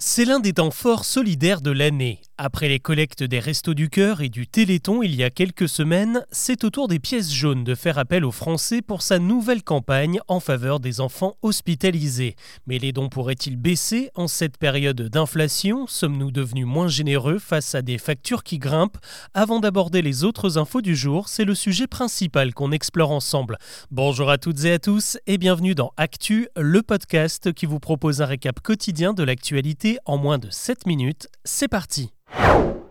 C'est l'un des temps forts solidaires de l'année. Après les collectes des Restos du Cœur et du Téléthon il y a quelques semaines, c'est au tour des pièces jaunes de faire appel aux Français pour sa nouvelle campagne en faveur des enfants hospitalisés. Mais les dons pourraient-ils baisser en cette période d'inflation? Sommes-nous devenus moins généreux face à des factures qui grimpent? Avant d'aborder les autres infos du jour, c'est le sujet principal qu'on explore ensemble. Bonjour à toutes et à tous et bienvenue dans Actu, le podcast qui vous propose un récap quotidien de l'actualité en moins de 7 minutes. C'est parti you.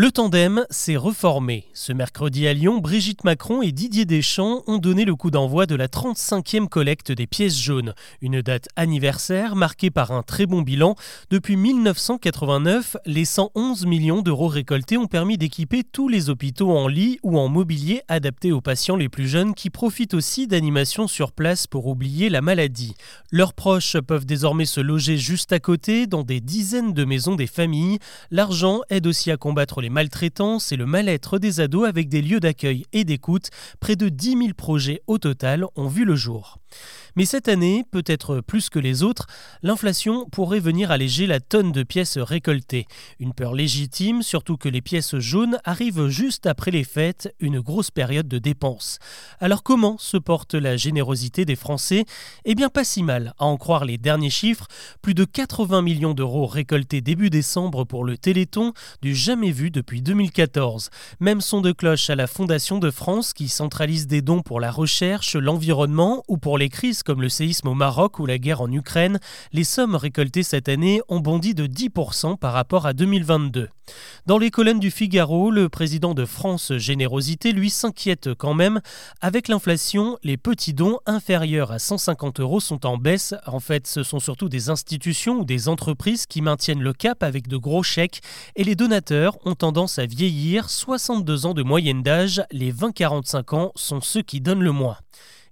Le tandem s'est reformé. Ce mercredi à Lyon, Brigitte Macron et Didier Deschamps ont donné le coup d'envoi de la 35e collecte des pièces jaunes, une date anniversaire marquée par un très bon bilan. Depuis 1989, les 111 millions d'euros récoltés ont permis d'équiper tous les hôpitaux en lit ou en mobilier adapté aux patients les plus jeunes qui profitent aussi d'animations sur place pour oublier la maladie. Leurs proches peuvent désormais se loger juste à côté dans des dizaines de maisons des familles. L'argent aide aussi à combattre les maltraitances et le mal-être des ados avec des lieux d'accueil et d'écoute. Près de 10 000 projets au total ont vu le jour. Mais cette année, peut-être plus que les autres, l'inflation pourrait venir alléger la tonne de pièces récoltées. Une peur légitime, surtout que les pièces jaunes arrivent juste après les fêtes, une grosse période de dépenses. Alors comment se porte la générosité des Français? Eh bien pas si mal, à en croire les derniers chiffres, plus de 80 millions d'euros récoltés début décembre pour le Téléthon, du jamais vu depuis 2014. Même son de cloche à la Fondation de France qui centralise des dons pour la recherche, l'environnement ou pour les crises comme le séisme au Maroc ou la guerre en Ukraine, les sommes récoltées cette année ont bondi de 10% par rapport à 2022. Dans les colonnes du Figaro, le président de France Générosité, lui, s'inquiète quand même. Avec l'inflation, les petits dons inférieurs à 150 euros sont en baisse. En fait, ce sont surtout des institutions ou des entreprises qui maintiennent le cap avec de gros chèques et les donateurs ont tendance à vieillir. 62 ans de moyenne d'âge, les 20-45 ans sont ceux qui donnent le moins.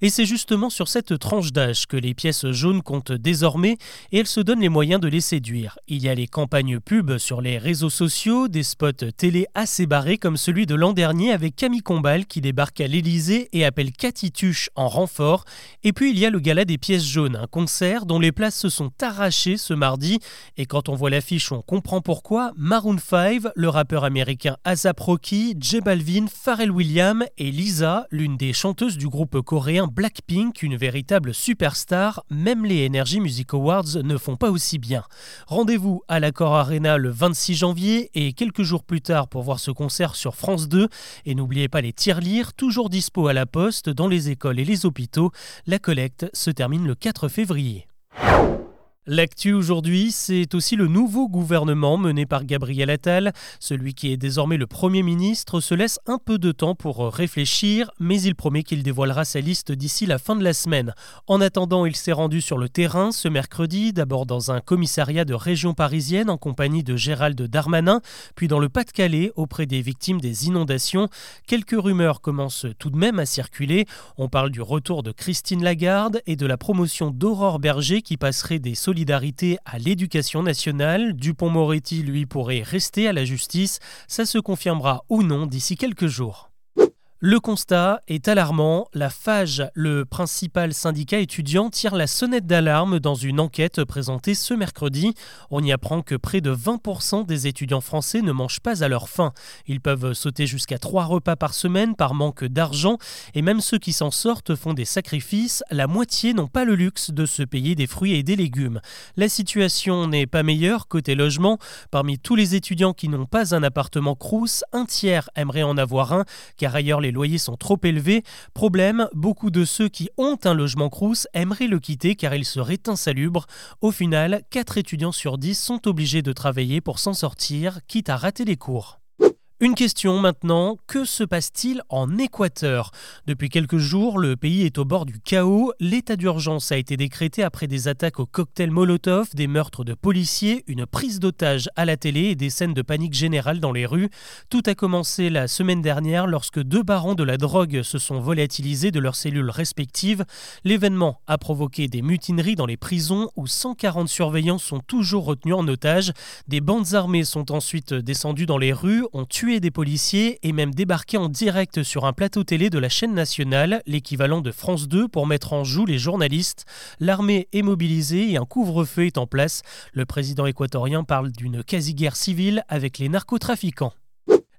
Et c'est justement sur cette tranche d'âge que les pièces jaunes comptent désormais et elles se donnent les moyens de les séduire. Il y a les campagnes pub sur les réseaux sociaux, des spots télé assez barrés comme celui de l'an dernier avec Camille Combal qui débarque à l'Elysée et appelle Cathy Tuche en renfort. Et puis il y a le gala des pièces jaunes, un concert dont les places se sont arrachées ce mardi. Et quand on voit l'affiche, on comprend pourquoi. Maroon 5, le rappeur américain ASAP Rocky, J Balvin, Pharrell Williams et Lisa, l'une des chanteuses du groupe coréen Blackpink, une véritable superstar, même les Energy Music Awards ne font pas aussi bien. Rendez-vous à l'Accord Arena le 26 janvier et quelques jours plus tard pour voir ce concert sur France 2. Et n'oubliez pas les tirelires, toujours dispo à la poste dans les écoles et les hôpitaux. La collecte se termine le 4 février. L'actu aujourd'hui, c'est aussi le nouveau gouvernement mené par Gabriel Attal. Celui qui est désormais le Premier ministre se laisse un peu de temps pour réfléchir, mais il promet qu'il dévoilera sa liste d'ici la fin de la semaine. En attendant, il s'est rendu sur le terrain ce mercredi, d'abord dans un commissariat de région parisienne en compagnie de Gérald Darmanin, puis dans le Pas-de-Calais auprès des victimes des inondations. Quelques rumeurs commencent tout de même à circuler. On parle du retour de Christine Lagarde et de la promotion d'Aurore Berger qui passerait des à l'éducation nationale. Dupont-Moretti, lui, pourrait rester à la justice. Ça se confirmera ou non d'ici quelques jours. Le constat est alarmant. La FAGE, le principal syndicat étudiant, tire la sonnette d'alarme dans une enquête présentée ce mercredi. On y apprend que près de 20% des étudiants français ne mangent pas à leur faim. Ils peuvent sauter jusqu'à trois repas par semaine par manque d'argent et même ceux qui s'en sortent font des sacrifices. La moitié n'ont pas le luxe de se payer des fruits et des légumes. La situation n'est pas meilleure côté logement. Parmi tous les étudiants qui n'ont pas un appartement Crous, un tiers aimerait en avoir un car ailleurs les loyers sont trop élevés. Problème, beaucoup de ceux qui ont un logement Crous aimeraient le quitter car il serait insalubre. Au final, 4 étudiants sur 10 sont obligés de travailler pour s'en sortir, quitte à rater les cours. Une question maintenant, que se passe-t-il en Équateur? Depuis quelques jours, le pays est au bord du chaos. L'état d'urgence a été décrété après des attaques au cocktail Molotov, des meurtres de policiers, une prise d'otages à la télé et des scènes de panique générale dans les rues. Tout a commencé la semaine dernière lorsque deux barons de la drogue se sont volatilisés de leurs cellules respectives. L'événement a provoqué des mutineries dans les prisons où 140 surveillants sont toujours retenus en otage. Des bandes armées sont ensuite descendues dans les rues, ont tué des policiers et même débarqué en direct sur un plateau télé de la chaîne nationale, l'équivalent de France 2, pour mettre en joue les journalistes. L'armée est mobilisée et un couvre-feu est en place. Le président équatorien parle d'une quasi-guerre civile avec les narcotrafiquants.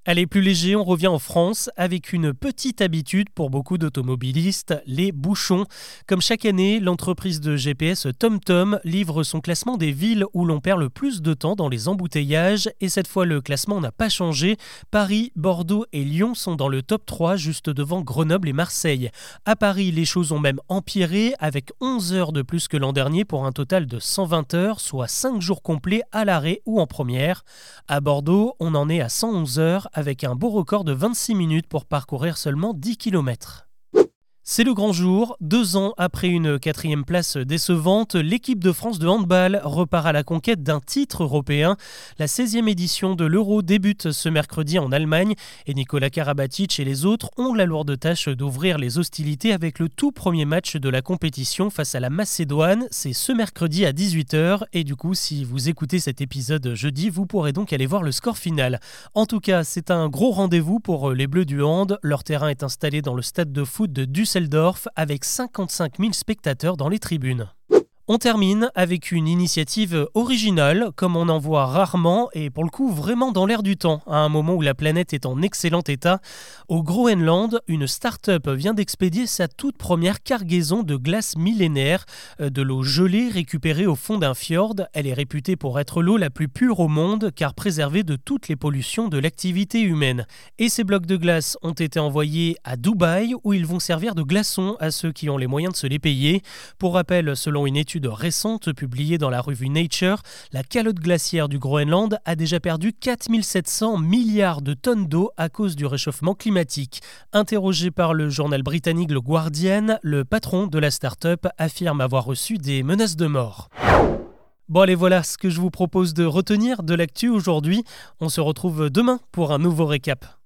Allez, plus léger, on revient en France avec une petite habitude pour beaucoup d'automobilistes, les bouchons. Comme chaque année, l'entreprise de GPS TomTom livre son classement des villes où l'on perd le plus de temps dans les embouteillages et cette fois le classement n'a pas changé. Paris, Bordeaux et Lyon sont dans le top 3 juste devant Grenoble et Marseille. À Paris, les choses ont même empiré avec 11 heures de plus que l'an dernier pour un total de 120 heures, soit 5 jours complets à l'arrêt ou en première. À Bordeaux, on en est à 111 heures avec un beau record de 26 minutes pour parcourir seulement 10 km. C'est le grand jour. Deux ans après une quatrième place décevante, l'équipe de France de handball repart à la conquête d'un titre européen. La 16e édition de l'Euro débute ce mercredi en Allemagne et Nicolas Karabatic et les autres ont la lourde tâche d'ouvrir les hostilités avec le tout premier match de la compétition face à la Macédoine. C'est ce mercredi à 18h et du coup, si vous écoutez cet épisode jeudi, vous pourrez donc aller voir le score final. En tout cas, c'est un gros rendez-vous pour les Bleus du Hand. Leur terrain est installé dans le stade de foot de Düsseldorf avec 55 000 spectateurs dans les tribunes. On termine avec une initiative originale, comme on en voit rarement, et pour le coup vraiment dans l'air du temps, à un moment où la planète est en excellent état. Au Groenland, une start-up vient d'expédier sa toute première cargaison de glace millénaire, euh, de l'eau gelée récupérée au fond d'un fjord. Elle est réputée pour être l'eau la plus pure au monde, car préservée de toutes les pollutions de l'activité humaine. Et ces blocs de glace ont été envoyés à Dubaï, où ils vont servir de glaçons à ceux qui ont les moyens de se les payer. Pour rappel, selon une récente publiée dans la revue Nature, la calotte glaciaire du Groenland a déjà perdu 4700 milliards de tonnes d'eau à cause du réchauffement climatique. Interrogé par le journal britannique Le Guardian, le patron de la start-up affirme avoir reçu des menaces de mort. Bon allez voilà ce que je vous propose de retenir de l'actu aujourd'hui. On se retrouve demain pour un nouveau récap.